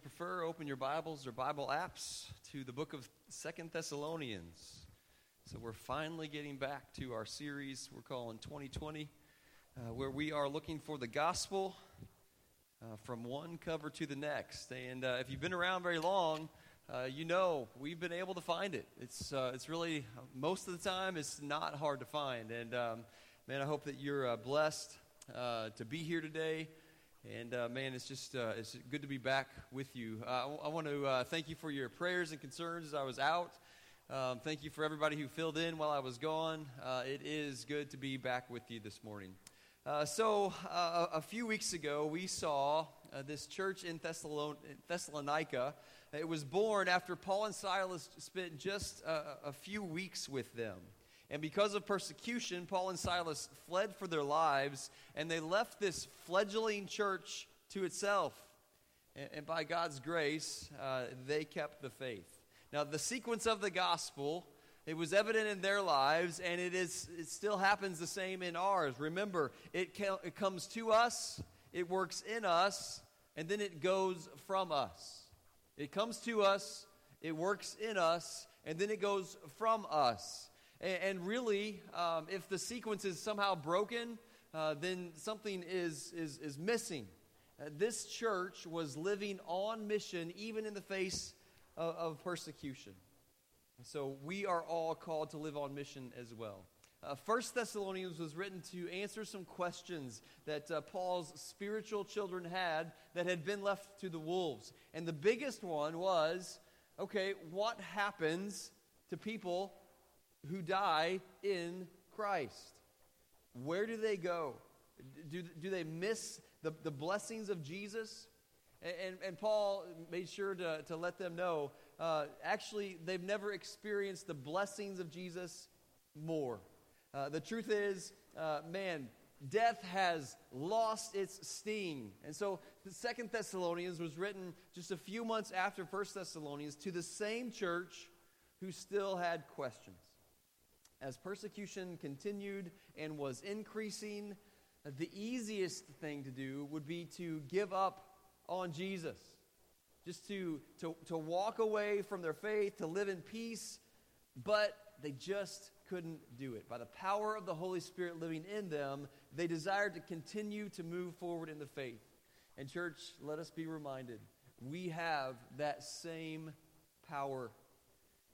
you prefer, open your Bibles or Bible apps to the book of Second Thessalonians. So we're finally getting back to our series we're calling 2020, uh, where we are looking for the gospel uh, from one cover to the next. And uh, if you've been around very long, uh, you know we've been able to find it. It's uh, it's really most of the time it's not hard to find. And um, man, I hope that you're uh, blessed to be here today. And uh, man, it's just uh, it's good to be back with you. Uh, want to uh, thank you for your prayers and concerns as I was out. Um, thank you for everybody who filled in while I was gone. Uh, it is good to be back with you this morning. Uh, so, a few weeks ago, we saw this church in Thessalon- Thessalonica. It was born after Paul and Silas spent just a few weeks with them. And because of persecution, Paul and Silas fled for their lives, and they left this fledgling church to itself. And, and by God's grace, uh, they kept the faith. Now, the sequence of the gospel, it was evident in their lives, and it, is, it still happens the same in ours. Remember, it, it comes to us, it works in us, and then it goes from us. It comes to us, it works in us, and then it goes from us. And, really, um, if the sequence is somehow broken, uh, then something is, is, is missing. Uh, this church was living on mission even in the face of, of persecution. So we are all called to live on mission as well. Uh, First Thessalonians was written to answer some questions that uh, Paul's spiritual children had that had been left to the wolves. And the biggest one was okay, what happens to people who die in Christ. Where do they go? Do, do they miss the, the blessings of Jesus? And, and, and Paul made sure to, to let them know uh, actually, they've never experienced the blessings of Jesus more. Uh, the truth is, uh, man, death has lost its sting. And so the Second Thessalonians was written just a few months after First Thessalonians to the same church who still had questions as persecution continued and was increasing, the easiest thing to do would be to give up on Jesus. Just to, to, to walk away from their faith, to live in peace, but they just couldn't do it. By the power of the Holy Spirit living in them, they desired to continue to move forward in the faith. And, church, let us be reminded we have that same power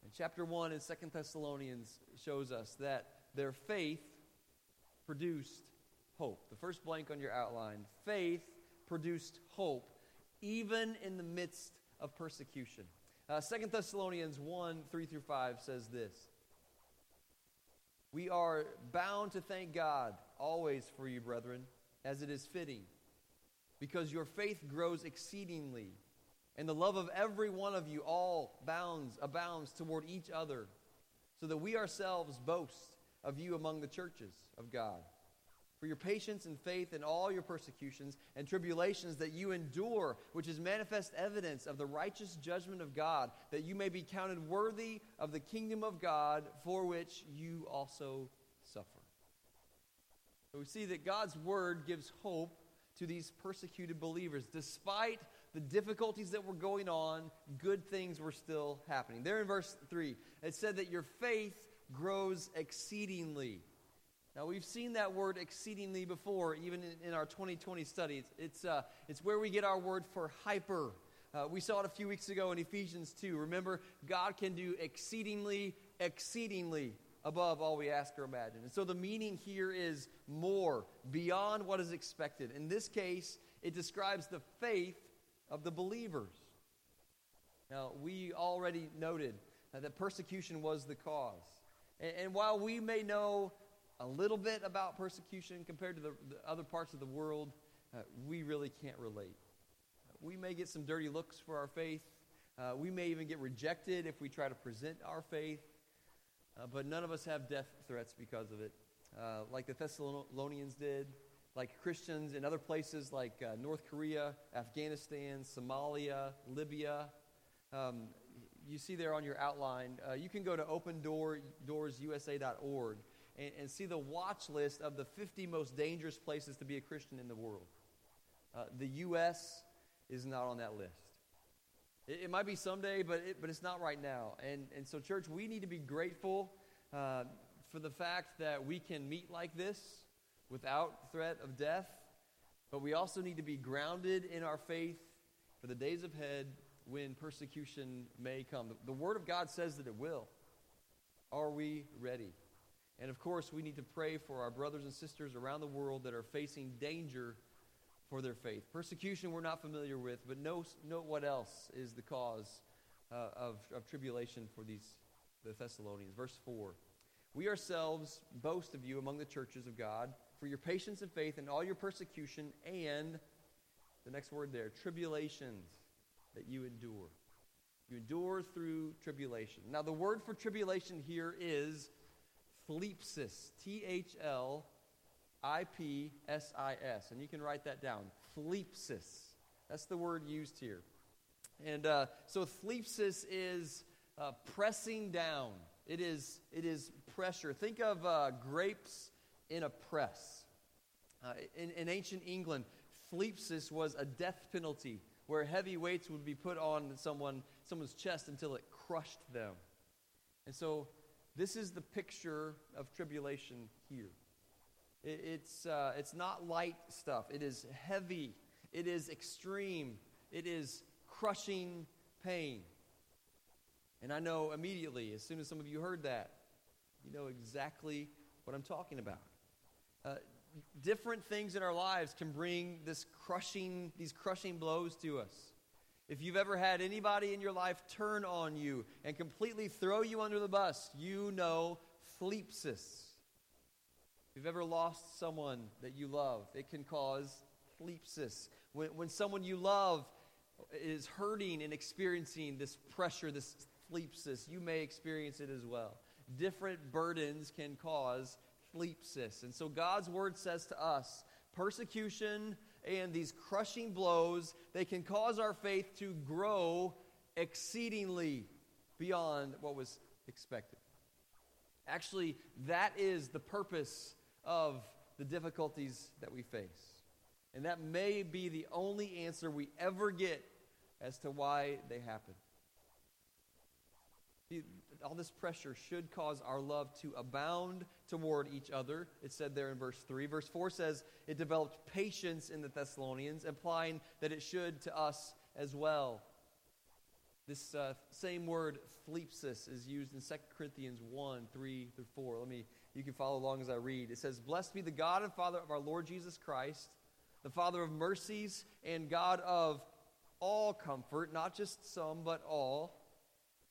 and chapter 1 in Second Thessalonians shows us that their faith produced hope. The first blank on your outline faith produced hope, even in the midst of persecution. Uh, 2 Thessalonians 1 3 through 5 says this We are bound to thank God always for you, brethren, as it is fitting, because your faith grows exceedingly and the love of every one of you all bounds, abounds toward each other, so that we ourselves boast of you among the churches of God. For your patience and faith in all your persecutions and tribulations that you endure, which is manifest evidence of the righteous judgment of God, that you may be counted worthy of the kingdom of God for which you also suffer. So we see that God's word gives hope to these persecuted believers, despite the difficulties that were going on, good things were still happening. There in verse 3, it said that your faith grows exceedingly. Now, we've seen that word exceedingly before, even in, in our 2020 study. It's, it's, uh, it's where we get our word for hyper. Uh, we saw it a few weeks ago in Ephesians 2. Remember, God can do exceedingly, exceedingly above all we ask or imagine. And so the meaning here is more, beyond what is expected. In this case, it describes the faith of the believers. Now, we already noted that persecution was the cause. And, and, while we may know a little bit about persecution compared to the, the other parts of the world, uh, we really can't relate. We may get some dirty looks for our faith. Uh, we may even get rejected if we try to present our faith. Uh, but none of us have death threats because of it, uh, like the Thessalonians did, like Christians in other places like uh, North Korea, Afghanistan, Somalia, Libya. Um, you see there on your outline, uh, you can go to opendoorsusa.org and, and, see the watch list of the 50 most dangerous places to be a Christian in the world. Uh, the U.S. is not on that list. It, it might be someday, but, it, but it's not right now. And, and so, church, we need to be grateful uh, for the fact that we can meet like this without threat of death, but we also need to be grounded in our faith for the days ahead when persecution may come. The, Word of God says that it will. Are we ready? And of course, we need to pray for our brothers and sisters around the world that are facing danger for their faith. Persecution we're not familiar with, but note, note what else is the cause uh, of, of tribulation for these the Thessalonians. Verse 4. We ourselves boast of you among the churches of God for your patience and faith and all your persecution and the next word there, tribulations that you endure. You endure through tribulation. Now, the word for tribulation here is thlipsis. T H L I P S I S. And you can write that down. Thlipsis. That's the word used here. And uh, so thlipsis is uh, pressing down. It is, it is pressure. Think of uh, grapes in a press. Uh, in, in ancient England, thlipsis was a death penalty where heavy weights would be put on someone, someone's chest until it crushed them. And so this is the picture of tribulation here. It, it's, uh, it's not light stuff, it is heavy, it is extreme, it is crushing pain. And I know immediately, as soon as some of you heard that, you know exactly what I'm talking about. Uh, different things in our lives can bring this crushing, these crushing blows to us. If you've ever had anybody in your life turn on you and completely throw you under the bus, you know thlipsis. If you've ever lost someone that you love, it can cause thlipsis. When, when someone you love is hurting and experiencing this pressure, this thlipsis, you may experience it as well. Different burdens can cause thlipsis. And so God's word says to us persecution and these crushing blows, they can cause our faith to grow exceedingly beyond what was expected. Actually, that is the purpose of the difficulties that we face. And that may be the only answer we ever get as to why they happen all this pressure should cause our love to abound toward each other. It said there in verse 3. Verse 4 says it developed patience in the Thessalonians, implying that it should to us as well. This uh, same word, thlipsis, is used in 2 Corinthians 1 3 through 4. Let me, you can follow along as I read. It says, Blessed be the God and Father of our Lord Jesus Christ, the Father of mercies and God of all comfort, not just some, but all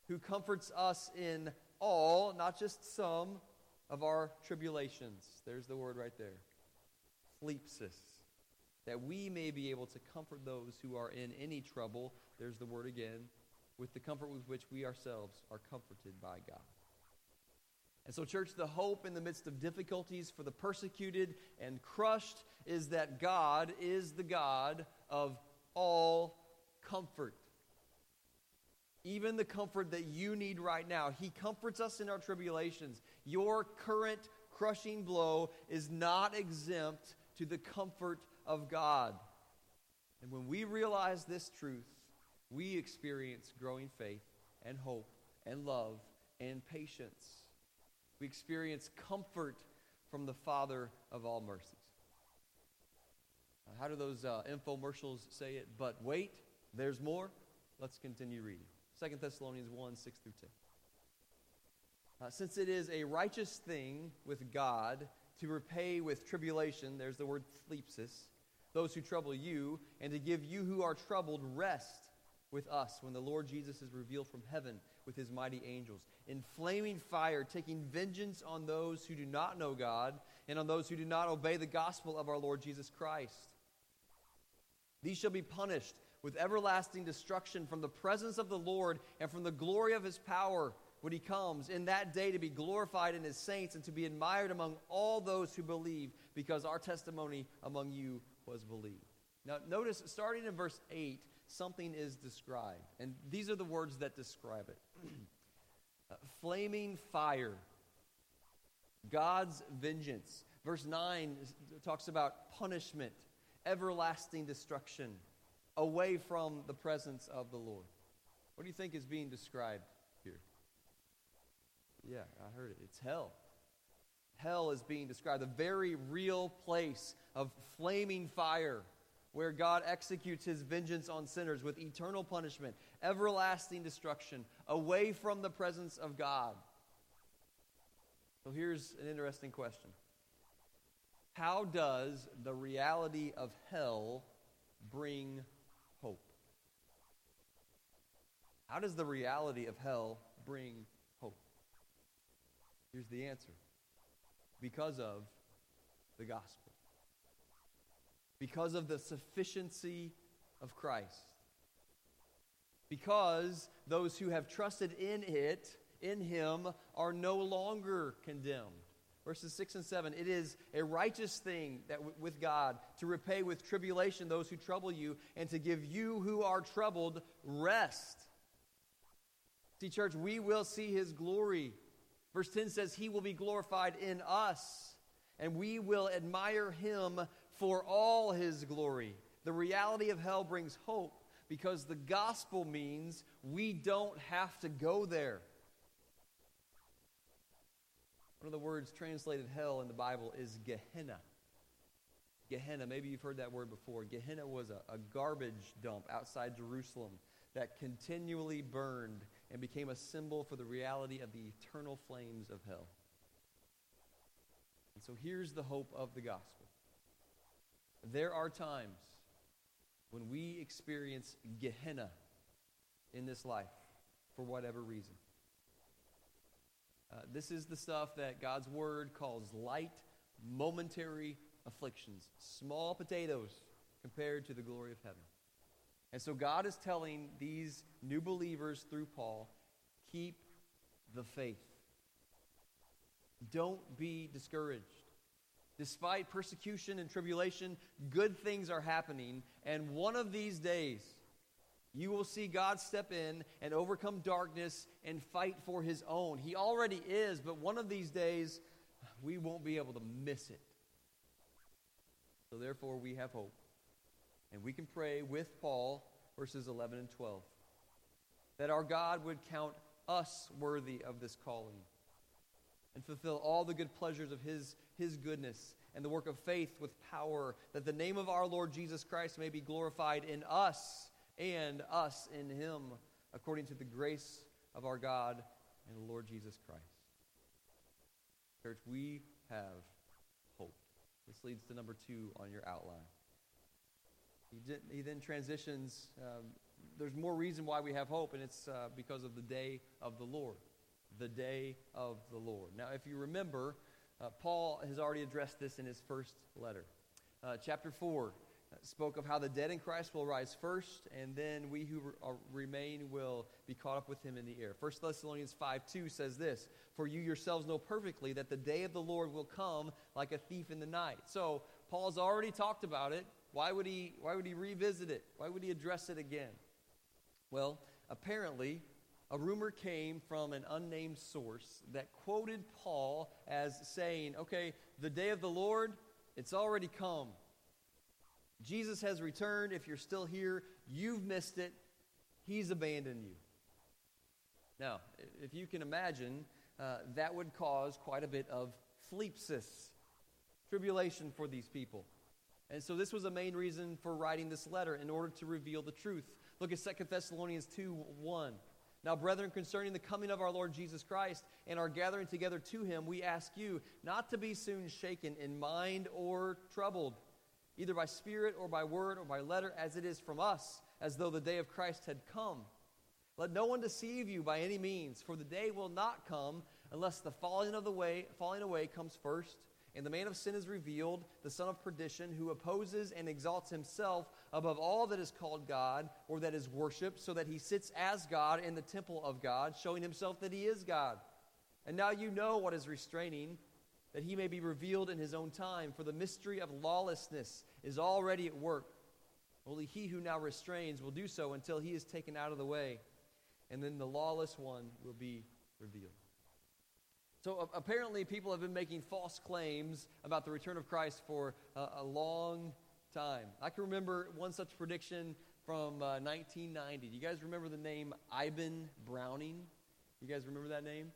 who comforts us in all, not just some, of our tribulations. There's the word right there. Thlipsis. That we may be able to comfort those who are in any trouble. There's the word again. With the comfort with which we ourselves are comforted by God. And so, church, the hope in the midst of difficulties for the persecuted and crushed is that God is the God of all comfort even the comfort that you need right now. He comforts us in our tribulations. Your current crushing blow is not exempt to the comfort of God. And when we realize this truth, we experience growing faith and hope and love and patience. We experience comfort from the Father of all mercies. How do those uh, infomercials say it? But wait, there's more. Let's continue reading. 2 Thessalonians 1 6 through 10. Uh, since it is a righteous thing with God to repay with tribulation, there's the word thlipsis, those who trouble you, and to give you who are troubled rest with us when the Lord Jesus is revealed from heaven with his mighty angels, in flaming fire, taking vengeance on those who do not know God and on those who do not obey the gospel of our Lord Jesus Christ. These shall be punished with everlasting destruction from the presence of the Lord and from the glory of his power when he comes in that day to be glorified in his saints and to be admired among all those who believe because our testimony among you was believed. Now, notice starting in verse 8, something is described. And these are the words that describe it uh, flaming fire, God's vengeance. Verse 9 talks about punishment, everlasting destruction away from the presence of the Lord. What do you think is being described here? Yeah, I heard it. It's hell. Hell is being described, a very real place of flaming fire where God executes his vengeance on sinners with eternal punishment, everlasting destruction, away from the presence of God. So here's an interesting question How does the reality of hell bring hope? How does the reality of hell bring hope? Here's the answer because of the gospel, because of the sufficiency of Christ. Because those who have trusted in it, in him, are no longer condemned. Verses 6 and 7 It is a righteous thing that w- with God to repay with tribulation those who trouble you and to give you who are troubled rest. See, church, we will see his glory. Verse 10 says, He will be glorified in us, and we will admire him for all his glory. The reality of hell brings hope because the gospel means we don't have to go there. One of the words translated hell in the Bible is Gehenna. Gehenna, maybe you've heard that word before. Gehenna was a, a garbage dump outside Jerusalem that continually burned and became a symbol for the reality of the eternal flames of hell. And so here's the hope of the gospel. There are times when we experience Gehenna in this life for whatever reason. Uh, this is the stuff that God's Word calls light, momentary afflictions, small potatoes compared to the glory of heaven. And so God is telling these new believers through Paul keep the faith. Don't be discouraged. Despite persecution and tribulation, good things are happening. And one of these days, you will see God step in and overcome darkness and fight for his own. He already is, but one of these days, we won't be able to miss it. So, therefore, we have hope. And we can pray with Paul, verses 11 and 12, that our God would count us worthy of this calling and fulfill all the good pleasures of his, his goodness and the work of faith with power, that the name of our Lord Jesus Christ may be glorified in us and us in him, according to the grace of our God and the Lord Jesus Christ. Church, we have hope. This leads to number two on your outline. He, did, he then transitions. Um, there's more reason why we have hope, and it's uh, because of the day of the Lord. The day of the Lord. Now, if you remember, uh, Paul has already addressed this in his first letter. Uh, chapter 4 uh, spoke of how the dead in Christ will rise first, and then we who re- remain will be caught up with him in the air. 1 Thessalonians 5 2 says this For you yourselves know perfectly that the day of the Lord will come like a thief in the night. So, Paul's already talked about it. Why would he, why would he revisit it? Why would he address it again? Well, apparently, a rumor came from an unnamed source that quoted Paul as saying, okay, the day of the Lord, it's already come. Jesus has returned. If you're still here, you've missed it. He's abandoned you. Now, if you can imagine, uh, that would cause quite a bit of thlipsis, tribulation for these people. And so this was a main reason for writing this letter in order to reveal the truth. Look at 2 Thessalonians 2 1. Now, brethren, concerning the coming of our Lord Jesus Christ and our gathering together to him, we ask you not to be soon shaken in mind or troubled, either by spirit or by word or by letter, as it is from us, as though the day of Christ had come. Let no one deceive you by any means, for the day will not come unless the falling of the way, falling away comes first and the man of sin is revealed, the son of perdition, who opposes and exalts himself above all that is called God or that is worshiped, so that he sits as God in the temple of God, showing himself that he is God. And now you know what is restraining, that he may be revealed in his own time, for the mystery of lawlessness is already at work. Only he who now restrains will do so until he is taken out of the way, and then the lawless one will be revealed. So apparently, people have been making false claims about the return of Christ for uh, a long time. I can remember one such prediction from uh, 1990. Do you guys remember the name Iben Browning? You guys remember that name?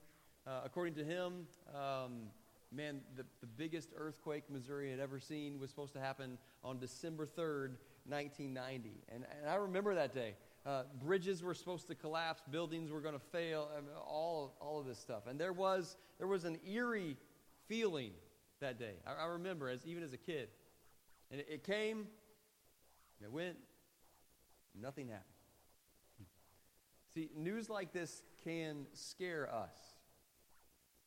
Uh, according to him, um, man, the, the biggest earthquake Missouri had ever seen was supposed to happen on December 3rd, 1990. And, and I remember that day. Uh, bridges were supposed to collapse, buildings were going to fail, I mean, all, all of this stuff. And there was, there was an eerie feeling that day. I, I remember, as even as a kid. And it, it came, it went, nothing happened. See, news like this can scare us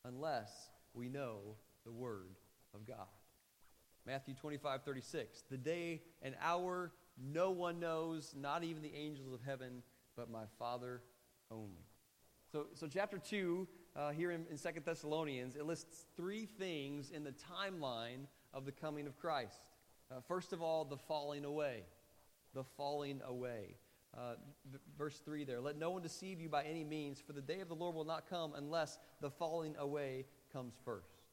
unless we know the Word of God. Matthew 25, 36. The day and hour no one knows, not even the angels of heaven, but my Father only. So, so chapter 2, uh, here in, in 2 Thessalonians, it lists three things in the timeline of the coming of Christ. Uh, first of all, the falling away. The falling away. Uh, verse 3 there. Let no one deceive you by any means, for the day of the Lord will not come unless the falling away comes first.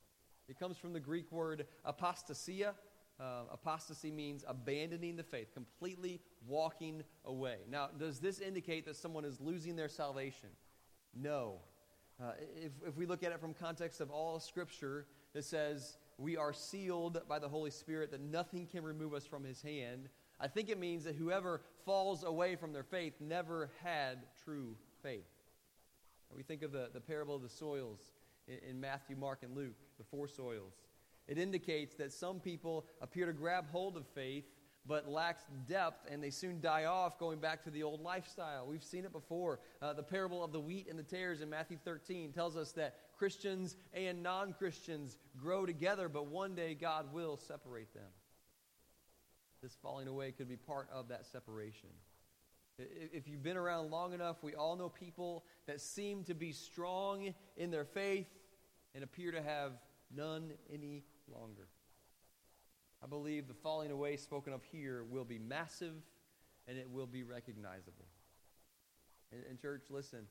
It comes from the Greek word apostasia. Uh, apostasy means abandoning the faith, completely walking away. Now, does this indicate that someone is losing their salvation? No. Uh, if, if we look at it from context of all Scripture, it says we are sealed by the Holy Spirit, that nothing can remove us from His hand. I think it means that whoever falls away from their faith never had true faith. We think of the, the parable of the soils in, in Matthew, Mark, and Luke, the four soils. It indicates that some people appear to grab hold of faith but lacks depth, and they soon die off going back to the old lifestyle. We've seen it before. Uh, the parable of the wheat and the tares in Matthew 13 tells us that Christians and non Christians grow together, but one day God will separate them. This falling away could be part of that separation. If you've been around long enough, we all know people that seem to be strong in their faith and appear to have none any longer. I believe the falling away spoken of here will be massive and it will be recognizable. And, and church, listen,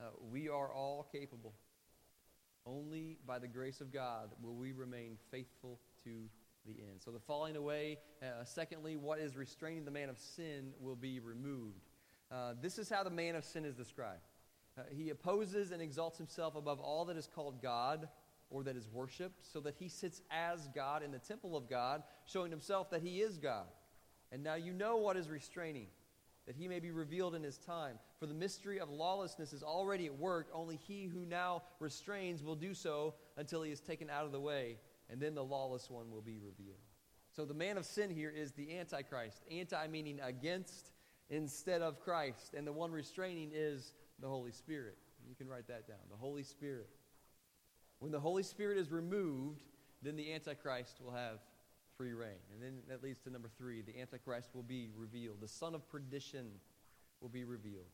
uh, we are all capable. Only by the grace of God will we remain faithful to the end. So the falling away, uh, secondly, what is restraining the man of sin will be removed. Uh, this is how the man of sin is described. Uh, he opposes and exalts himself above all that is called God or that is worshiped, so that he sits as God in the temple of God, showing himself that he is God. And now you know what is restraining, that he may be revealed in his time. For the mystery of lawlessness is already at work, only he who now restrains will do so until he is taken out of the way, and then the lawless one will be revealed. So the man of sin here is the Antichrist. Anti meaning against instead of Christ. And the one restraining is the Holy Spirit. You can write that down. The Holy Spirit. When the Holy Spirit is removed, then the Antichrist will have free reign. And then that leads to number three the Antichrist will be revealed. The son of perdition will be revealed.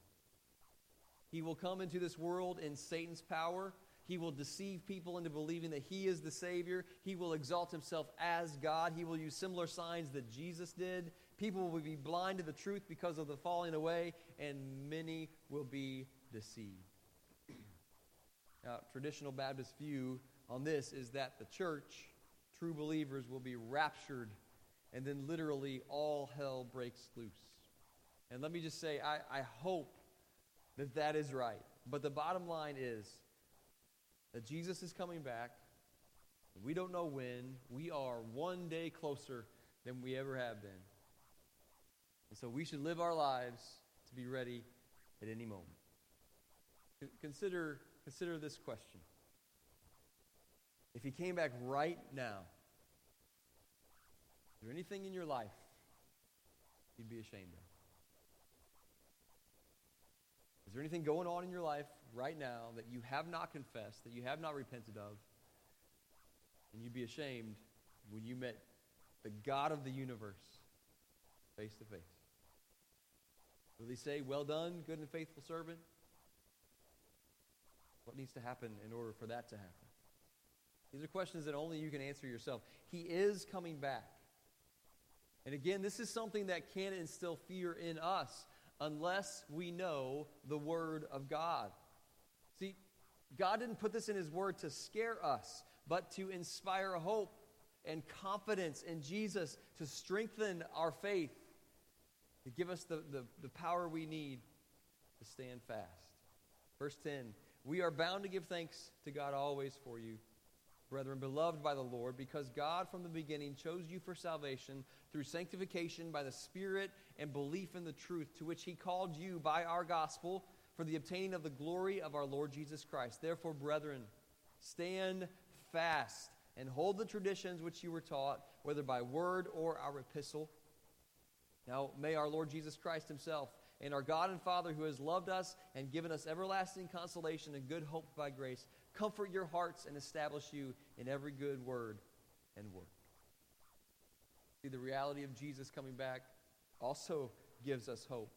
He will come into this world in Satan's power. He will deceive people into believing that he is the Savior. He will exalt himself as God. He will use similar signs that Jesus did. People will be blind to the truth because of the falling away, and many will be deceived. Now, traditional Baptist view on this is that the church, true believers, will be raptured, and then literally all hell breaks loose. And let me just say, I, I hope that that is right. But the bottom line is that Jesus is coming back. We don't know when. We are one day closer than we ever have been. And so we should live our lives to be ready at any moment. Consider Consider this question. If he came back right now, is there anything in your life you'd be ashamed of? Is there anything going on in your life right now that you have not confessed, that you have not repented of, and you'd be ashamed when you met the God of the universe face to face? Will he say, Well done, good and faithful servant? What needs to happen in order for that to happen? These are questions that only you can answer yourself. He is coming back. And again, this is something that can instill fear in us unless we know the Word of God. See, God didn't put this in His Word to scare us, but to inspire hope and confidence in Jesus, to strengthen our faith. to give us the, the, the power we need to stand fast. Verse 10 We are bound to give thanks to God always for you, brethren, beloved by the Lord, because God from the beginning chose you for salvation through sanctification by the Spirit and belief in the truth, to which He called you by our gospel for the obtaining of the glory of our Lord Jesus Christ. Therefore, brethren, stand fast and hold the traditions which you were taught, whether by word or our epistle. Now, may our Lord Jesus Christ Himself and our God and Father, who has loved us and given us everlasting consolation and good hope by grace, comfort your hearts and establish you in every good word and work. See, the reality of Jesus coming back also gives us hope.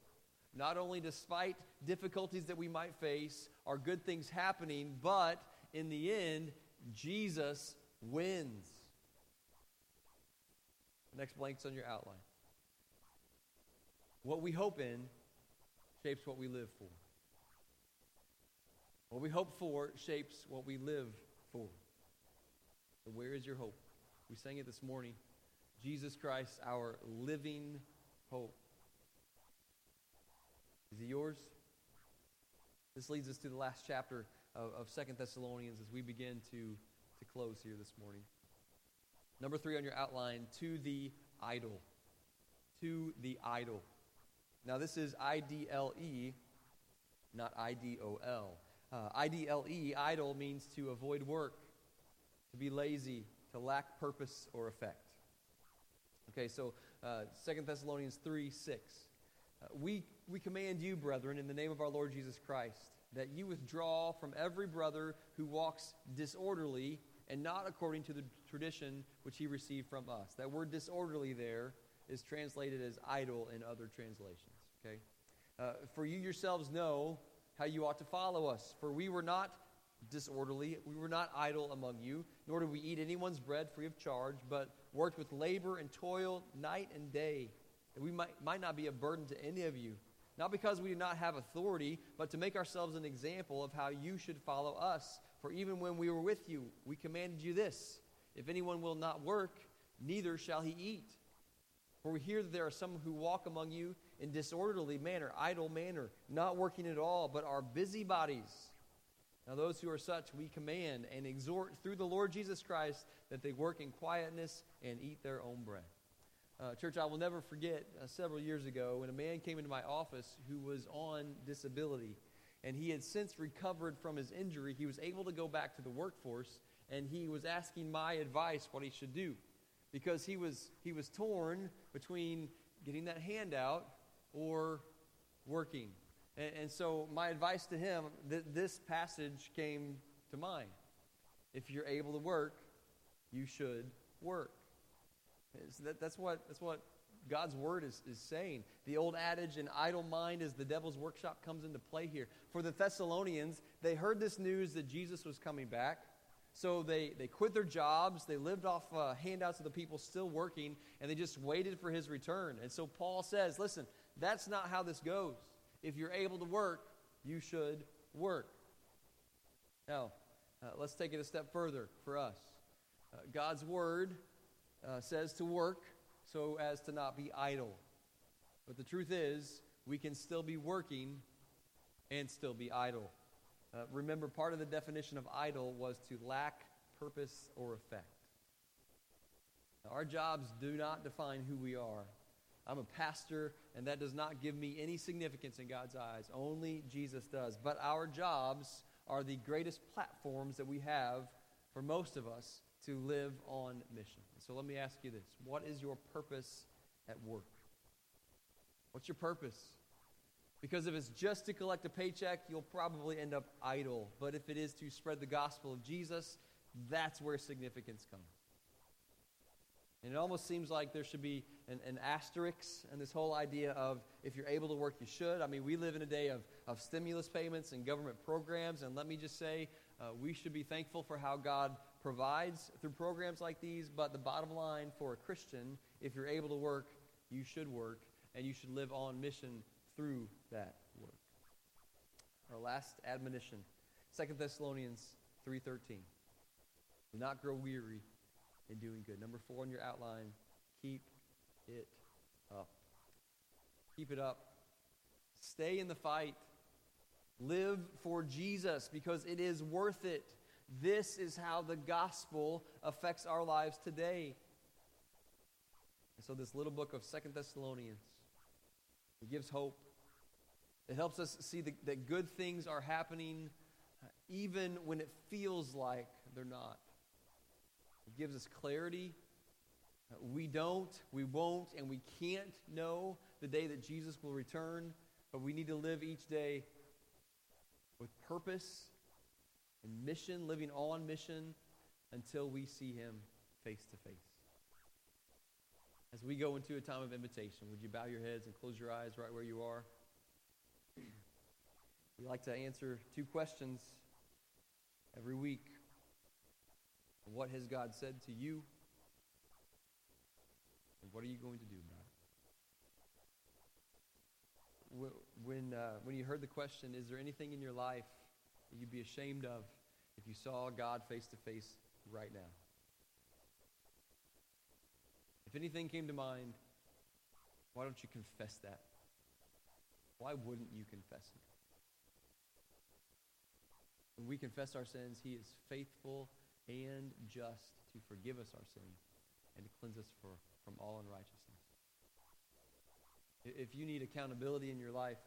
Not only despite difficulties that we might face, are good things happening, but in the end, Jesus wins. Next blank's on your outline. What we hope in shapes what we live for. What we hope for shapes what we live for. So, where is your hope? We sang it this morning. Jesus Christ, our living hope. Is it yours? This leads us to the last chapter of, of 2 Thessalonians as we begin to, to close here this morning. Number three on your outline to the idol. To the idol. Now, this is I D L E, not I D O L. Uh, I D L E, idle, means to avoid work, to be lazy, to lack purpose or effect. Okay, so uh, 2 Thessalonians 3 6. Uh, we, we command you, brethren, in the name of our Lord Jesus Christ, that you withdraw from every brother who walks disorderly and not according to the tradition which he received from us. That word disorderly there is translated as idle in other translations. Okay? Uh, for you yourselves know how you ought to follow us. For we were not disorderly, we were not idle among you, nor did we eat anyone's bread free of charge, but worked with labor and toil night and day, that we might, might not be a burden to any of you. Not because we do not have authority, but to make ourselves an example of how you should follow us. For even when we were with you, we commanded you this If anyone will not work, neither shall he eat. For we hear that there are some who walk among you in disorderly manner, idle manner, not working at all, but are busybodies. Now, those who are such, we command and exhort through the Lord Jesus Christ that they work in quietness and eat their own bread. Uh, church, I will never forget uh, several years ago when a man came into my office who was on disability. And he had since recovered from his injury. He was able to go back to the workforce, and he was asking my advice what he should do because he was, he was torn between getting that handout or working. And, and so, my advice to him th- this passage came to mind. If you're able to work, you should work. That, that's, what, that's what God's word is, is saying. The old adage, an idle mind is the devil's workshop, comes into play here. For the Thessalonians, they heard this news that Jesus was coming back. So they, they quit their jobs, they lived off uh, handouts of the people still working, and they just waited for his return. And so Paul says, listen, that's not how this goes. If you're able to work, you should work. Now, uh, let's take it a step further for us. Uh, God's word uh, says to work so as to not be idle. But the truth is, we can still be working and still be idle. Uh, remember, part of the definition of idle was to lack purpose or effect. Our jobs do not define who we are. I'm a pastor, and that does not give me any significance in God's eyes. Only Jesus does. But our jobs are the greatest platforms that we have for most of us to live on mission. So let me ask you this What is your purpose at work? What's your purpose? Because if it's just to collect a paycheck, you'll probably end up idle. But if it is to spread the gospel of Jesus, that's where significance comes. And it almost seems like there should be an, an asterisk and this whole idea of if you're able to work, you should. I mean, we live in a day of, of stimulus payments and government programs, and let me just say, uh, we should be thankful for how God provides through programs like these. But the bottom line for a Christian, if you're able to work, you should work, and you should live on mission through that work. Our last admonition, 2 Thessalonians 3.13. Do not grow weary in doing good. Number four on your outline, keep it up. Keep it up. Stay in the fight. Live for Jesus because it is worth it. This is how the gospel affects our lives today. And so, this little book of Second Thessalonians, it gives hope. It helps us see that good things are happening even when it feels like they're not. Gives us clarity. We don't, we won't, and we can't know the day that Jesus will return, but we need to live each day with purpose and mission, living on mission until we see him face to face. As we go into a time of invitation, would you bow your heads and close your eyes right where you are? We like to answer two questions every week. What has God said to you? And what are you going to do about it? When, uh, when you heard the question, is there anything in your life that you'd be ashamed of if you saw God face to face right now? If anything came to mind, why don't you confess that? Why wouldn't you confess it? When we confess our sins, He is faithful and just to forgive us our sins and to cleanse us for, from all unrighteousness. If you need accountability in your life,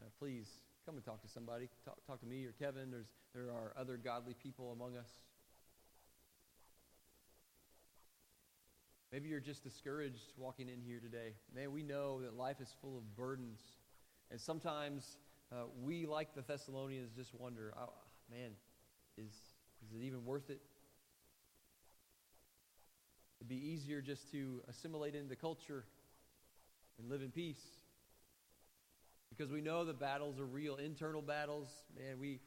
uh, please come and talk to somebody. Talk, talk to me or Kevin. There's, there are other godly people among us. Maybe you're just discouraged walking in here today. Man, we know that life is full of burdens. And sometimes uh, we, like the Thessalonians, just wonder, oh, man, is, is it even worth it? It'd be easier just to assimilate into culture and live in peace. Because we know the battles are real, internal battles. Man, we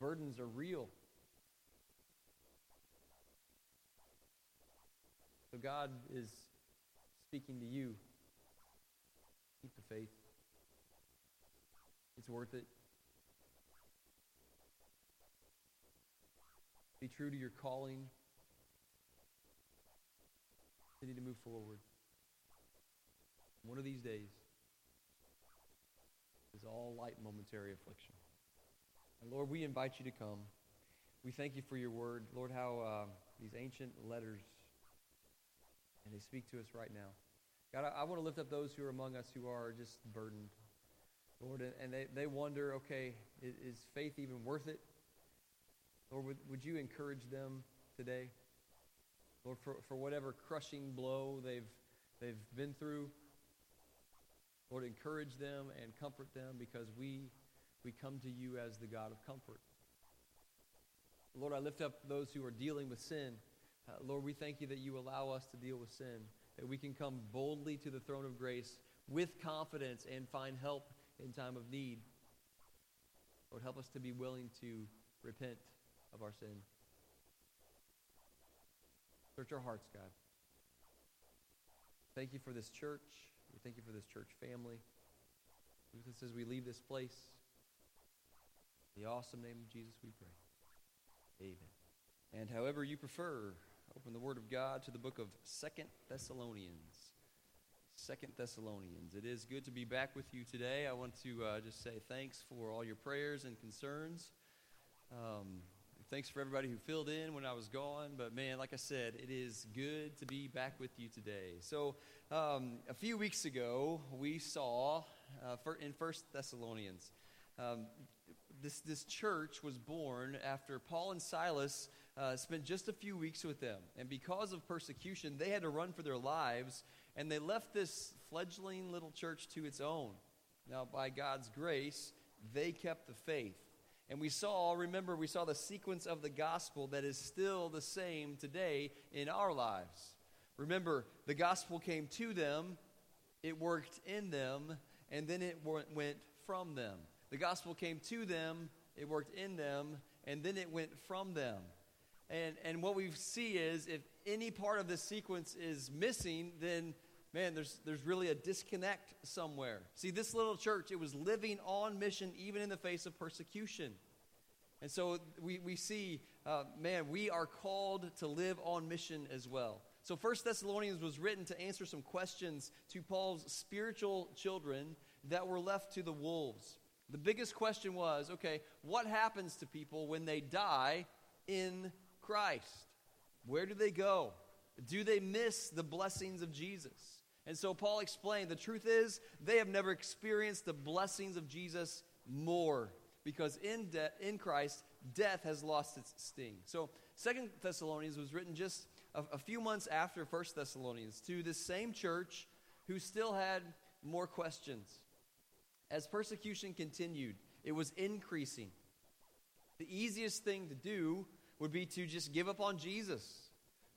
burdens are real. So God is speaking to you. Keep the faith. It's worth it. Be true to your calling. To move forward. One of these days is all light momentary affliction. And Lord, we invite you to come. We thank you for your word. Lord, how uh, these ancient letters and they speak to us right now. God, I, I want to lift up those who are among us who are just burdened, Lord, and, and they, they wonder, okay, is, is, faith even worth it? Lord, would, would you encourage them today? Lord, for, for whatever crushing blow they've, they've been through, Lord, encourage them and comfort them because we, we come to you as the God of comfort. Lord, I lift up those who are dealing with sin. Uh, Lord, we thank you that you allow us to deal with sin, that we can come boldly to the throne of grace with confidence and find help in time of need. Lord, help us to be willing to repent of our sin. Search our hearts, God. Thank you for this church. We thank you for this church family. With us as we leave this place. In the awesome name of Jesus, we pray. Amen. And however you prefer, Open the Word of God to the book of Second Thessalonians. Second Thessalonians. It is good to be back with you today. I want to uh, just say thanks for all your prayers and concerns. Um, thanks for everybody who filled in when I was gone. But man, like I said, it is good to be back with you today. So um, a few weeks ago, we saw uh, in First Thessalonians. Um, this, this church was born after Paul and Silas uh, spent just a few weeks with them. And because of persecution, they had to run for their lives, and they left this fledgling little church to its own. Now, by God's grace, they kept the faith. And we saw, remember, we saw the sequence of the gospel that is still the same today in our lives. Remember, the gospel came to them, it worked in them, and then it went from them. The gospel came to them, it worked in them, and then it went from them. And, and what we see is if any part of this sequence is missing, then man, there's, there's really a disconnect somewhere. See, this little church, it was living on mission even in the face of persecution. And so we, we see, uh, man, we are called to live on mission as well. So First Thessalonians was written to answer some questions to Paul's spiritual children that were left to the wolves. The biggest question was okay, what happens to people when they die in Christ? Where do they go? Do they miss the blessings of Jesus? And so Paul explained the truth is they have never experienced the blessings of Jesus more because in, de- in Christ, death has lost its sting. So Second Thessalonians was written just a, a few months after First Thessalonians to this same church who still had more questions. As persecution continued, it was increasing. The easiest thing to do would be to just give up on Jesus,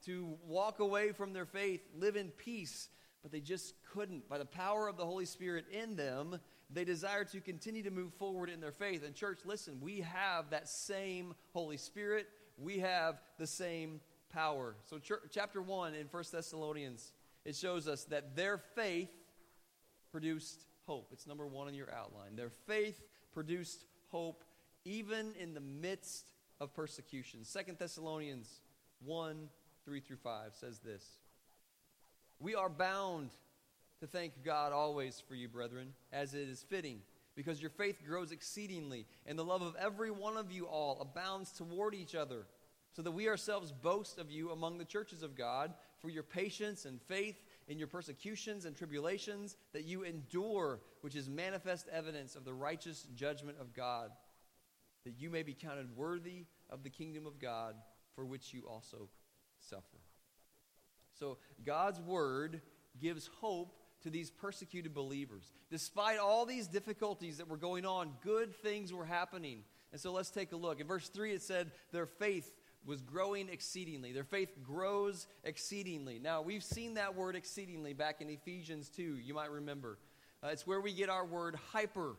to walk away from their faith, live in peace, but they just couldn't. By the power of the Holy Spirit in them, they desire to continue to move forward in their faith. And, church, listen, we have that same Holy Spirit, we have the same power. So, ch- chapter 1 in First Thessalonians, it shows us that their faith produced hope. It's number one in your outline. Their faith produced hope even in the midst of persecution. Second Thessalonians 1 3 through 5 says this We are bound to thank God always for you, brethren, as it is fitting, because your faith grows exceedingly, and the love of every one of you all abounds toward each other, so that we ourselves boast of you among the churches of God for your patience and faith in your persecutions and tribulations that you endure, which is manifest evidence of the righteous judgment of God, that you may be counted worthy of the kingdom of God, for which you also suffer. So, God's word gives hope to these persecuted believers. Despite all these difficulties that were going on, good things were happening. And so let's take a look. In verse 3, it said, Their faith was growing exceedingly. Their faith grows exceedingly. Now, we've seen that word exceedingly back in Ephesians 2, you might remember. Uh, it's where we get our word hyper,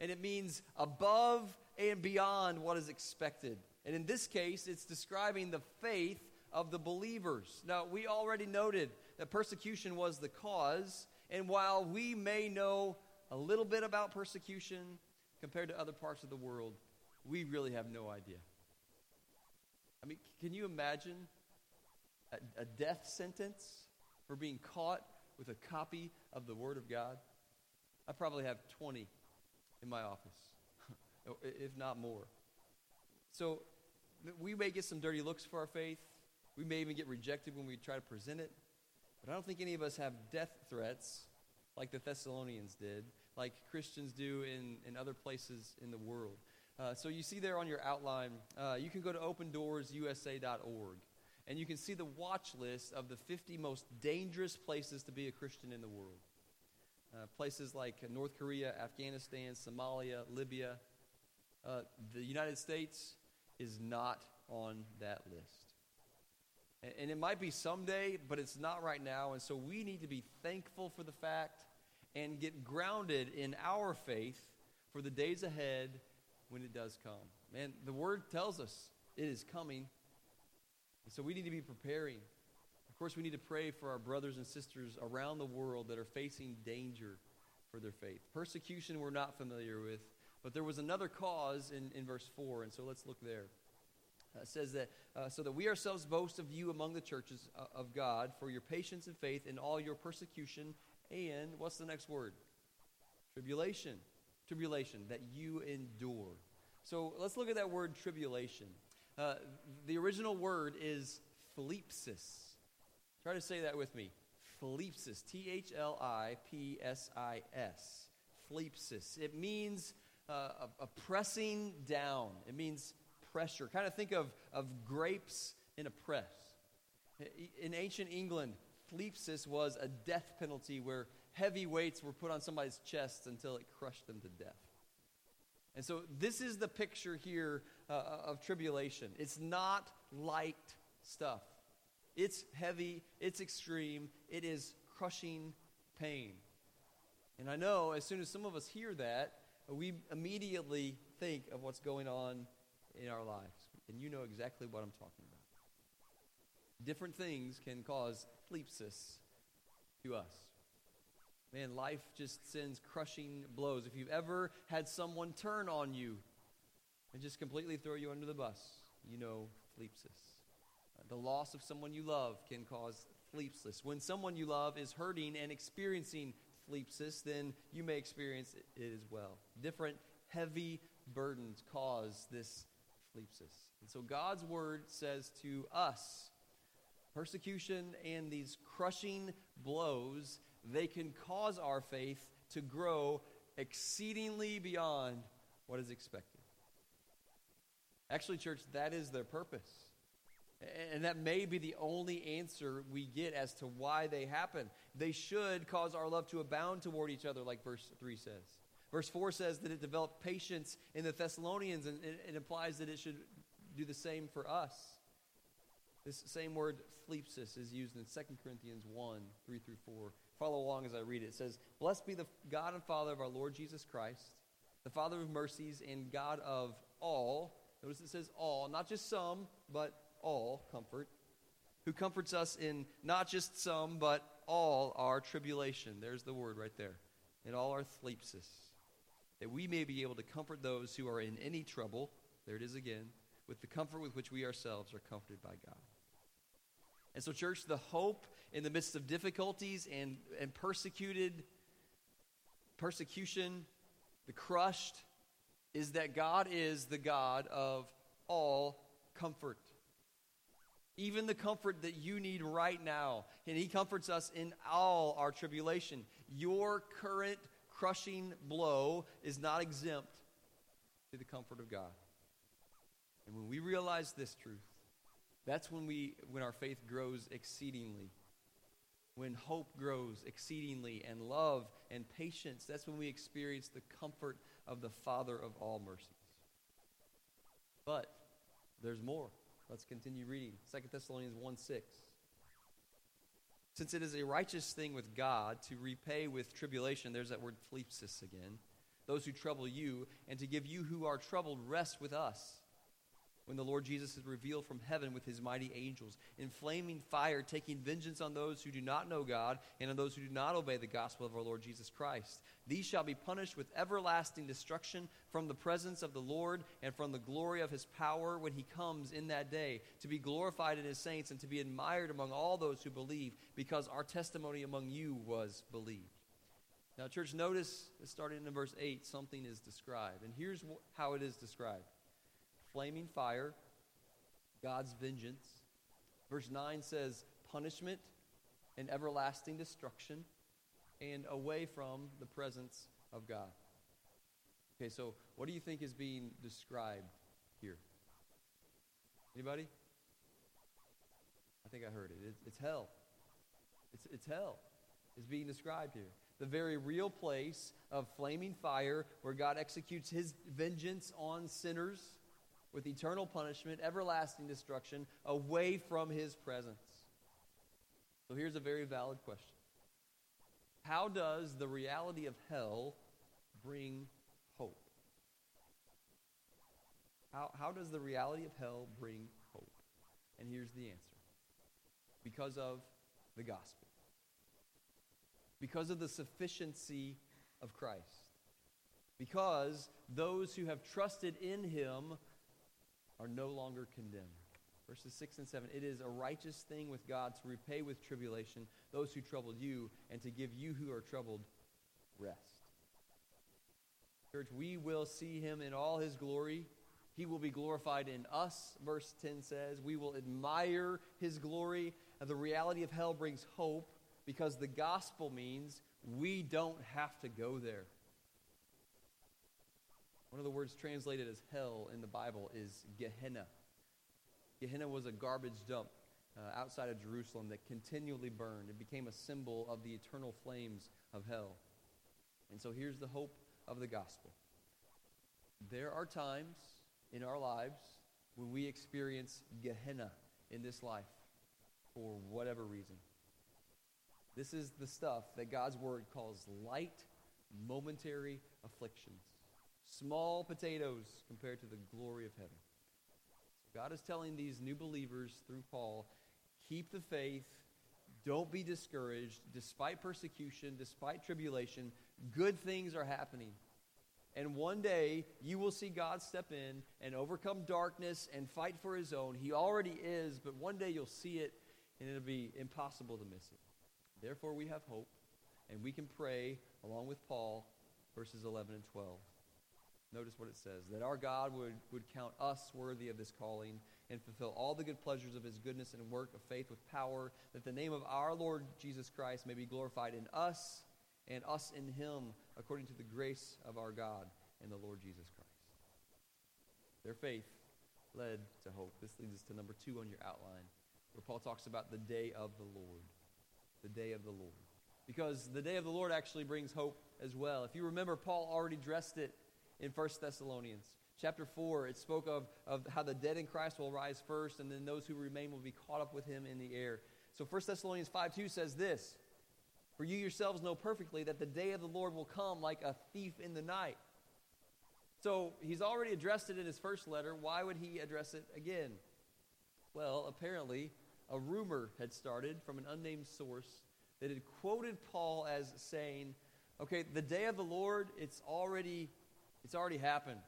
and it means above and beyond what is expected. And in this case, it's describing the faith of the believers. Now, we already noted that persecution was the cause, and while we may know a little bit about persecution compared to other parts of the world, we really have no idea. I mean, can you imagine a, a death sentence for being caught with a copy of the Word of God? I probably have 20 in my office, if not more. So we may get some dirty looks for our faith. We may even get rejected when we try to present it. But I don't think any of us have death threats like the Thessalonians did, like Christians do in, in other places in the world. Uh, so you see there on your outline, uh, you can go to opendoorsusa.org and you can see the watch list of the 50 most dangerous places to be a Christian in the world. Uh, places like North Korea, Afghanistan, Somalia, Libya. Uh, the United States is not on that list. And, it might be someday, but it's not right now. And so we need to be thankful for the fact and get grounded in our faith for the days ahead when it does come. Man, the word tells us it is coming. And so we need to be preparing. Of course, we need to pray for our brothers and sisters around the world that are facing danger for their faith. Persecution we're not familiar with, but there was another cause in, in verse 4, and so let's look there. Uh, says that uh, so that we ourselves boast of you among the churches uh, of God for your patience and faith in all your persecution and what's the next word? Tribulation. Tribulation that you endure. So let's look at that word tribulation. Uh, the original word is thlipsis. Try to say that with me. Thlipsis. T H L I P S I S. Thlipsis. It means uh, a, a pressing down. It means pressure. Kind of think of, of grapes in a press. In ancient England, thlipsis was a death penalty where heavy weights were put on somebody's chest until it crushed them to death. And so, this is the picture here uh, uh, of tribulation. It's not light stuff, it's heavy, it's extreme, it is crushing pain. And I know as soon as some of us hear that, we immediately think of what's going on in our lives. And you know exactly what I'm talking about. Different things can cause thlipsis to us. Man, life just sends crushing blows. If you've ever had someone turn on you and just completely throw you under the bus, you know thlipsis. Uh, the loss of someone you love can cause thlipsis. When someone you love is hurting and experiencing thlipsis, then you may experience it as well. Different heavy burdens cause this thlipsis. And so God's word says to us, persecution and these crushing blows, they can cause our faith to grow exceedingly beyond what is expected. Actually, church, that is their purpose. And that may be the only answer we get as to why they happen. They should cause our love to abound toward each other, like verse 3 says. Verse 4 says that it developed patience in the Thessalonians, and it, implies that it should do the same for us. This same word, thlipsis, is used in 2 Corinthians 1 3 through 4. Follow along as I read it. It says, Blessed be the God and Father of our Lord Jesus Christ, the Father of mercies and God of all. Notice it says all, not just some, but all comfort, who comforts us in not just some, but all our tribulation. There's the word right there. In all our thlipsis. That we may be able to comfort those who are in any trouble. There it is again. With the comfort with which we ourselves are comforted by God. And so, church, the hope in the midst of difficulties and, and persecuted, persecution, the crushed, is that God is the God of all comfort. Even the comfort that you need right now. And He comforts us in all our tribulation. Your current crushing blow is not exempt to the comfort of God. And when we realize this truth, that's when we when our faith grows exceedingly. When hope grows exceedingly and love and patience, that's when we experience the comfort of the Father of all mercies. But there's more. Let's continue reading. 2 Thessalonians 1 6. Since it is a righteous thing with God to repay with tribulation, there's that word thlipsis again, those who trouble you, and to give you who are troubled rest with us when the Lord Jesus is revealed from heaven with his mighty angels, in flaming fire, taking vengeance on those who do not know God and on those who do not obey the gospel of our Lord Jesus Christ. These shall be punished with everlasting destruction from the presence of the Lord and from the glory of his power when he comes in that day, to be glorified in his saints and to be admired among all those who believe, because our testimony among you was believed. Now, church, notice, starting in verse 8, something is described. And here's how it is described flaming fire, God's vengeance. Verse 9 says punishment and everlasting destruction and away from the presence of God. Okay, so what do you think is being described here? Anybody? I think I heard it. It's, hell. It's, it's hell. Is being described here. The very real place of flaming fire where God executes his vengeance on sinners with eternal punishment, everlasting destruction, away from his presence. So here's a very valid question How does the reality of hell bring hope? How, how does the reality of hell bring hope? And here's the answer because of the gospel, because of the sufficiency of Christ, because those who have trusted in him are no longer condemned. Verses 6 and 7 It is a righteous thing with God to repay with tribulation those who trouble you and to give you who are troubled rest. Church, we will see him in all his glory. He will be glorified in us, verse 10 says. We will admire his glory. The reality of hell brings hope because the gospel means we don't have to go there. One of the words translated as hell in the Bible is Gehenna. Gehenna was a garbage dump uh, outside of Jerusalem that continually burned. It became a symbol of the eternal flames of hell. And so here's the hope of the gospel. There are times in our lives when we experience Gehenna in this life for whatever reason. This is the stuff that God's word calls light, momentary afflictions. Small potatoes compared to the glory of heaven. God is telling these new believers through Paul keep the faith, don't be discouraged. Despite persecution, despite tribulation, good things are happening. And one day you will see God step in and overcome darkness and fight for his own. He already is, but one day you'll see it and it'll be impossible to miss it. Therefore, we have hope, and we can pray along with Paul, verses 11 and 12. Notice what it says that our God would, would count us worthy of this calling and fulfill all the good pleasures of his goodness and work of faith with power, that the name of our Lord Jesus Christ may be glorified in us and us in him, according to the grace of our God and the Lord Jesus Christ. Their faith led to hope. This leads us to number two on your outline, where Paul talks about the day of the Lord. The day of the Lord. Because the day of the Lord actually brings hope as well. If you remember, Paul already dressed it in 1 Thessalonians. Chapter 4, it spoke of, of how the dead in Christ will rise first, and then those who remain will be caught up with him in the air. So 1 Thessalonians 5 2 says this For you yourselves know perfectly that the day of the Lord will come like a thief in the night. So he's already addressed it in his first letter. Why would he address it again? Well, apparently, a rumor had started from an unnamed source that had quoted Paul as saying, Okay, the day of the Lord, it's already it's already happened.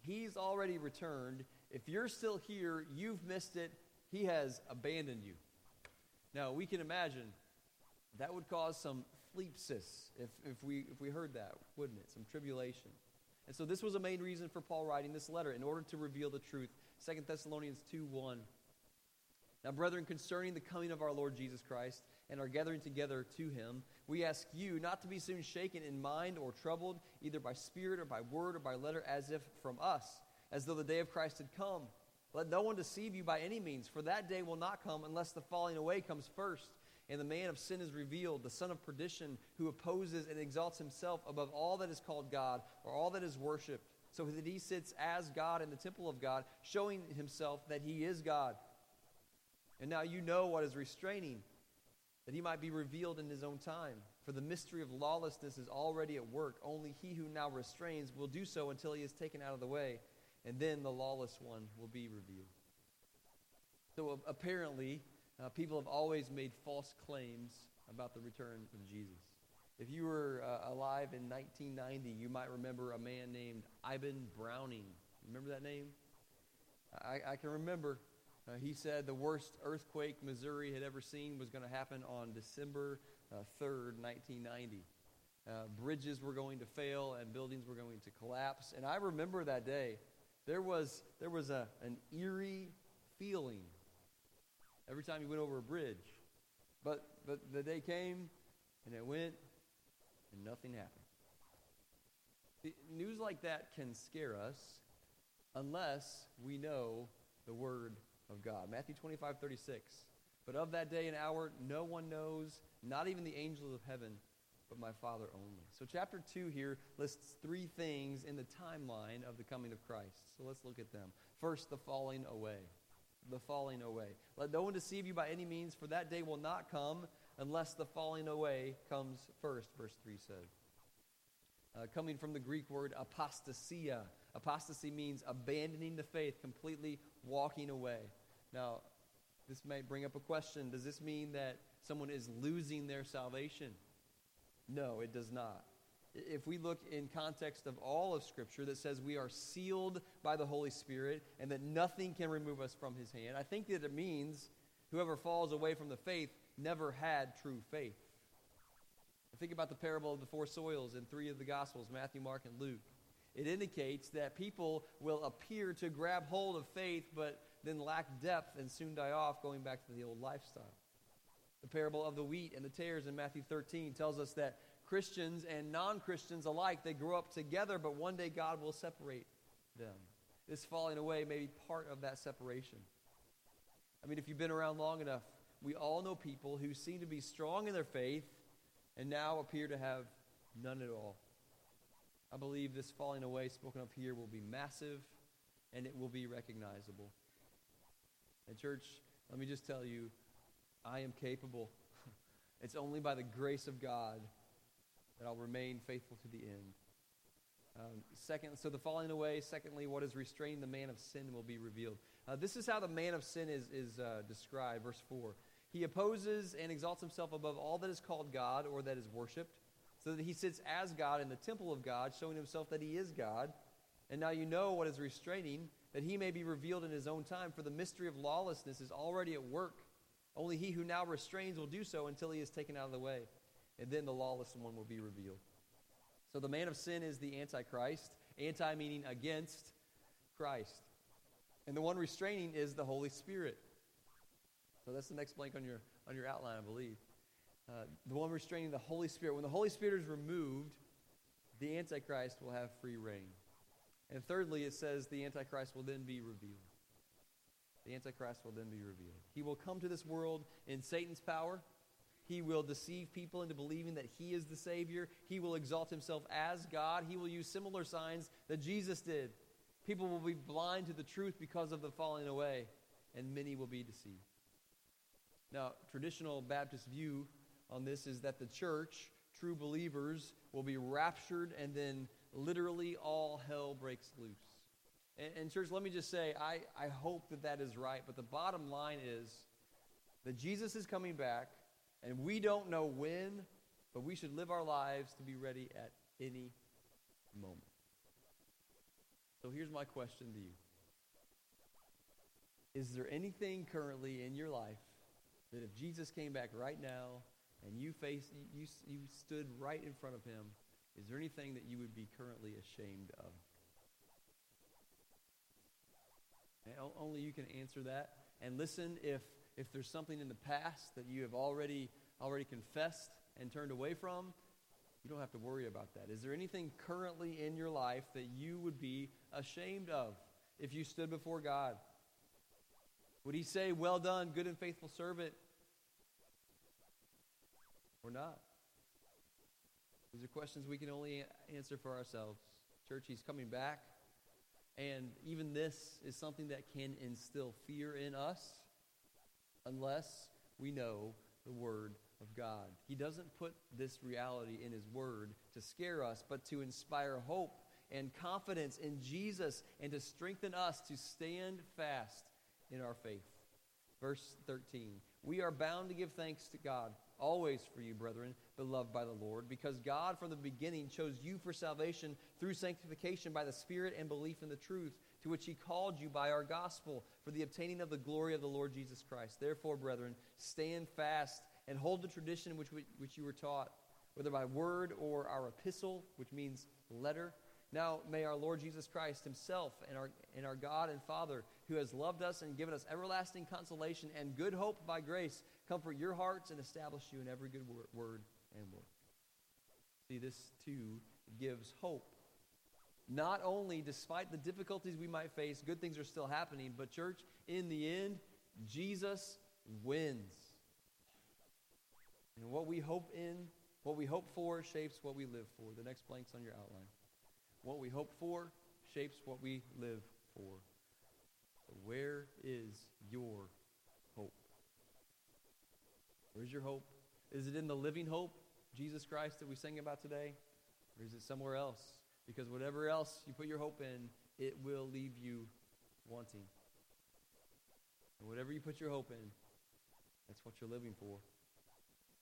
He's already returned. If you're still here, you've missed it. He has abandoned you. Now, we can imagine that would cause some thlipsis if, if, we, if we heard that, wouldn't it? Some tribulation. And so this was a main reason for Paul writing this letter, in order to reveal the truth. 2 Thessalonians 2 1. Now, brethren, concerning the coming of our Lord Jesus Christ and our gathering together to him, we ask you not to be soon shaken in mind or troubled, either by spirit or by word or by letter, as if from us, as though the day of Christ had come. Let no one deceive you by any means, for that day will not come unless the falling away comes first, and the man of sin is revealed, the son of perdition, who opposes and exalts himself above all that is called God or all that is worshipped, so that he sits as God in the temple of God, showing himself that he is God. And now you know what is restraining that he might be revealed in his own time. For the mystery of lawlessness is already at work. Only he who now restrains will do so until he is taken out of the way, and then the lawless one will be revealed. So uh, apparently, uh, people have always made false claims about the return of Jesus. If you were uh, alive in 1990, you might remember a man named Iben Browning. Remember that name? I, I can remember uh, he said the worst earthquake Missouri had ever seen was going to happen on December uh, 3rd, 1990. Uh, bridges were going to fail and buildings were going to collapse. And I remember that day. There was, there was a, an eerie feeling every time you went over a bridge. But, but the day came and it went and nothing happened. The news like that can scare us unless we know the Word of God. Matthew 25, 36. But of that day and hour, no one knows, not even the angels of heaven, but my Father only. So, chapter 2 here lists three things in the timeline of the coming of Christ. So, let's look at them. First, the falling away. The falling away. Let no one deceive you by any means, for that day will not come unless the falling away comes first, verse 3 said. Uh, coming from the Greek word apostasia. Apostasy means abandoning the faith, completely walking away. Now, this may bring up a question. Does this mean that someone is losing their salvation? No, it does not. If we look in context of all of Scripture that says we are sealed by the Holy Spirit and that nothing can remove us from His hand, I think that it means whoever falls away from the faith never had true faith. Think about the parable of the four soils in three of the Gospels Matthew, Mark, and Luke. It indicates that people will appear to grab hold of faith, but then lack depth and soon die off, going back to the old lifestyle. The parable of the wheat and the tares in Matthew 13 tells us that Christians and non Christians alike, they grow up together, but one day God will separate them. This falling away may be part of that separation. I mean, if you've been around long enough, we all know people who seem to be strong in their faith and now appear to have none at all. I believe this falling away spoken of here will be massive and it will be recognizable. And, church, let me just tell you, I am capable. it's only by the grace of God that I'll remain faithful to the end. Um, second, so the falling away. Secondly, what is restraining the man of sin will be revealed. Uh, this is how the man of sin is, is uh, described. Verse 4. He opposes and exalts himself above all that is called God or that is worshiped, so that he sits as God in the temple of God, showing himself that he is God. And now you know what is restraining that he may be revealed in his own time, for the mystery of lawlessness is already at work. Only he who now restrains will do so until he is taken out of the way, and then the lawless one will be revealed. So the man of sin is the Antichrist, anti meaning against Christ. And the one restraining is the Holy Spirit. So that's the next blank on your, on your outline, I believe. Uh, the one restraining the Holy Spirit. When the Holy Spirit is removed, the Antichrist will have free reign. And thirdly, it says the Antichrist will then be revealed. The Antichrist will then be revealed. He will come to this world in Satan's power. He will deceive people into believing that he is the Savior. He will exalt himself as God. He will use similar signs that Jesus did. People will be blind to the truth because of the falling away, and many will be deceived. Now, traditional Baptist view on this is that the church, true believers, will be raptured and then literally all hell breaks loose. And, and, church, let me just say, I, I hope that that is right, but the bottom line is that Jesus is coming back, and we don't know when, but we should live our lives to be ready at any moment. So here's my question to you Is there anything currently in your life that if Jesus came back right now and you faced you, you stood right in front of him, is there anything that you would be currently ashamed of? And only you can answer that. And listen, if if there's something in the past that you have already already confessed and turned away from, you don't have to worry about that. Is there anything currently in your life that you would be ashamed of if you stood before God? Would he say, Well done, good and faithful servant? Or not? These are questions we can only answer for ourselves. Church, he's coming back. And even this is something that can instill fear in us unless we know the Word of God. He doesn't put this reality in His Word to scare us, but to inspire hope and confidence in Jesus and to strengthen us to stand fast in our faith. Verse 13 We are bound to give thanks to God always for you, brethren, beloved by the Lord, because God from the beginning chose you for salvation through sanctification by the Spirit and belief in the truth, to which He called you by our gospel for the obtaining of the glory of the Lord Jesus Christ. Therefore, brethren, stand fast and hold the tradition which, we, which you were taught, whether by word or our epistle, which means letter. Now may our Lord Jesus Christ himself and our, and our God and Father, who has loved us and given us everlasting consolation and good hope by grace, comfort your hearts and establish you in every good word, word and work. See, this too gives hope. Not only, despite the difficulties we might face, good things are still happening, but, church, in the end, Jesus wins. And what we hope in, what we hope for, shapes what we live for. The next blank's on your outline. What we hope for shapes what we live for. Where is your? Where's your hope? Is it in the living hope, Jesus Christ, that we sang about today? Or is it somewhere else? Because whatever else you put your hope in, it will leave you wanting. And whatever you put your hope in, that's what you're living for.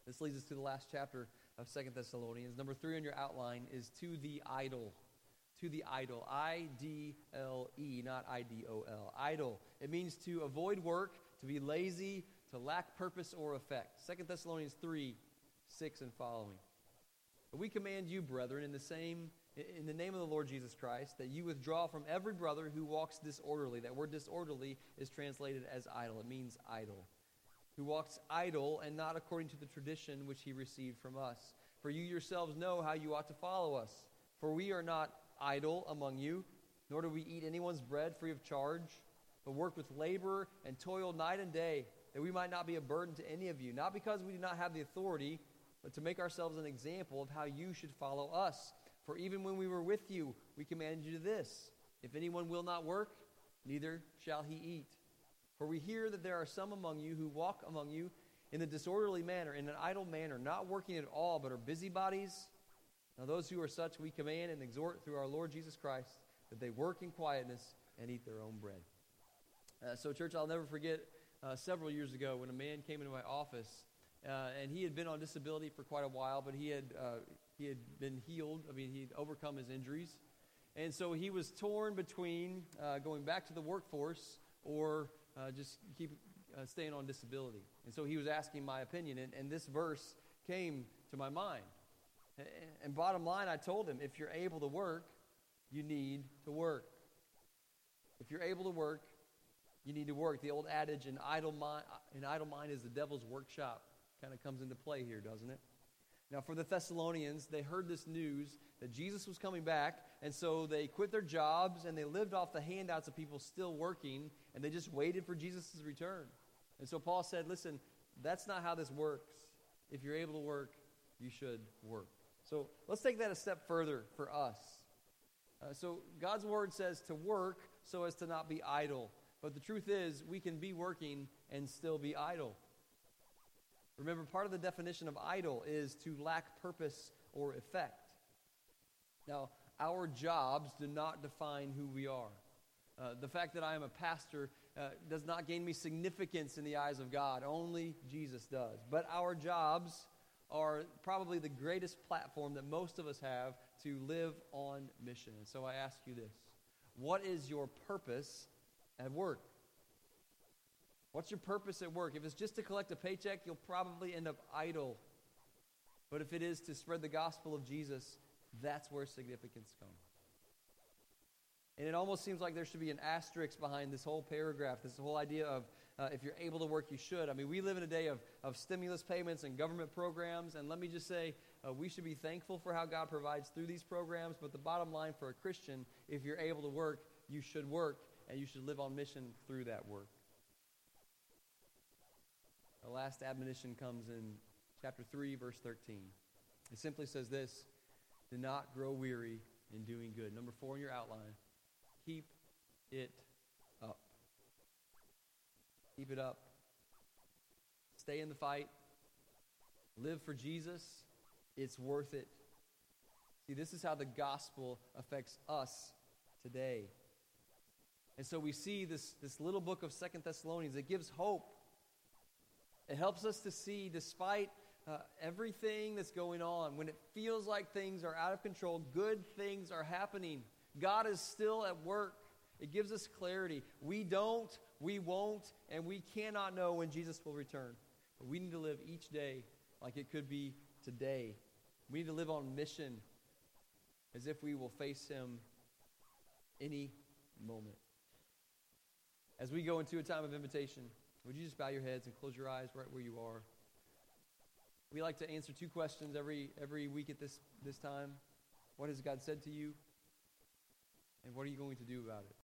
This leads us to the last chapter of Second Thessalonians. Number three on your outline is to the idol. To the idol. I D L E, not I D O L. Idol. It means to avoid work, to be lazy, to lack purpose or effect. Second Thessalonians 3 6 and following. We command you, brethren, in the same in the name of the Lord Jesus Christ, that you withdraw from every brother who walks disorderly. That word disorderly is translated as idle. It means idle who walks idle and not according to the tradition which he received from us. For you yourselves know how you ought to follow us. For we are not idle among you, nor do we eat anyone's bread free of charge, but work with labor and toil night and day, that we might not be a burden to any of you, not because we do not have the authority, but to make ourselves an example of how you should follow us. For even when we were with you, we commanded you this If anyone will not work, neither shall he eat. For we hear that there are some among you who walk among you in a disorderly manner, in an idle manner, not working at all, but are busybodies. Now, those who are such, we command and exhort through our Lord Jesus Christ that they work in quietness and eat their own bread. Uh, so, church, I'll never forget uh, several years ago when a man came into my office, uh, and he had been on disability for quite a while, but he had, uh, he had been healed. I mean, he'd overcome his injuries. And so he was torn between uh, going back to the workforce or uh, just keep staying on disability. And so he was asking my opinion, and, and this verse came to my mind. And bottom line, I told him if you're able to work, you need to work. If you're able to work, you need to work. The old adage, an idle mind, an idle mind is the devil's workshop, kind of comes into play here, doesn't it? Now, for the Thessalonians, they heard this news that Jesus was coming back, and so they quit their jobs and they lived off the handouts of people still working, and they just waited for Jesus' return. And so Paul said, Listen, that's not how this works. If you're able to work, you should work. So let's take that a step further for us. Uh, so God's word says to work so as to not be idle. But the truth is, we can be working and still be idle. Remember, part of the definition of idle is to lack purpose or effect. Now, our jobs do not define who we are. Uh, the fact that I am a pastor uh, does not gain me significance in the eyes of God. Only Jesus does. But our jobs are probably the greatest platform that most of us have to live on mission. And so I ask you this What is your purpose at work? What's your purpose at work? If it's just to collect a paycheck, you'll probably end up idle. But if it is to spread the gospel of Jesus, that's where significance comes. And it almost seems like there should be an asterisk behind this whole paragraph, this whole idea of uh, if you're able to work, you should. I mean, we live in a day of, of stimulus payments and government programs, and let me just say, uh, we should be thankful for how God provides through these programs, but the bottom line for a Christian, if you're able to work, you should work, and you should live on mission through that work. The last admonition comes in chapter 3, verse 13. It simply says this Do not grow weary in doing good. Number four in your outline keep it up. Keep it up. Stay in the fight. Live for Jesus. It's worth it. See, this is how the gospel affects us today. And so we see this, this little book of Second Thessalonians. It gives hope it helps us to see, despite uh, everything that's going on, when it feels like things are out of control, good things are happening. God is still at work. It gives us clarity. We don't, we won't, and we cannot know when Jesus will return. But we need to live each day like it could be today. We need to live on mission as if we will face Him any moment. As we go into a time of invitation, would you just bow your heads and close your eyes right where you are? We like to answer two questions every, every week at this, this time. What has God said to you? And what are you going to do about it?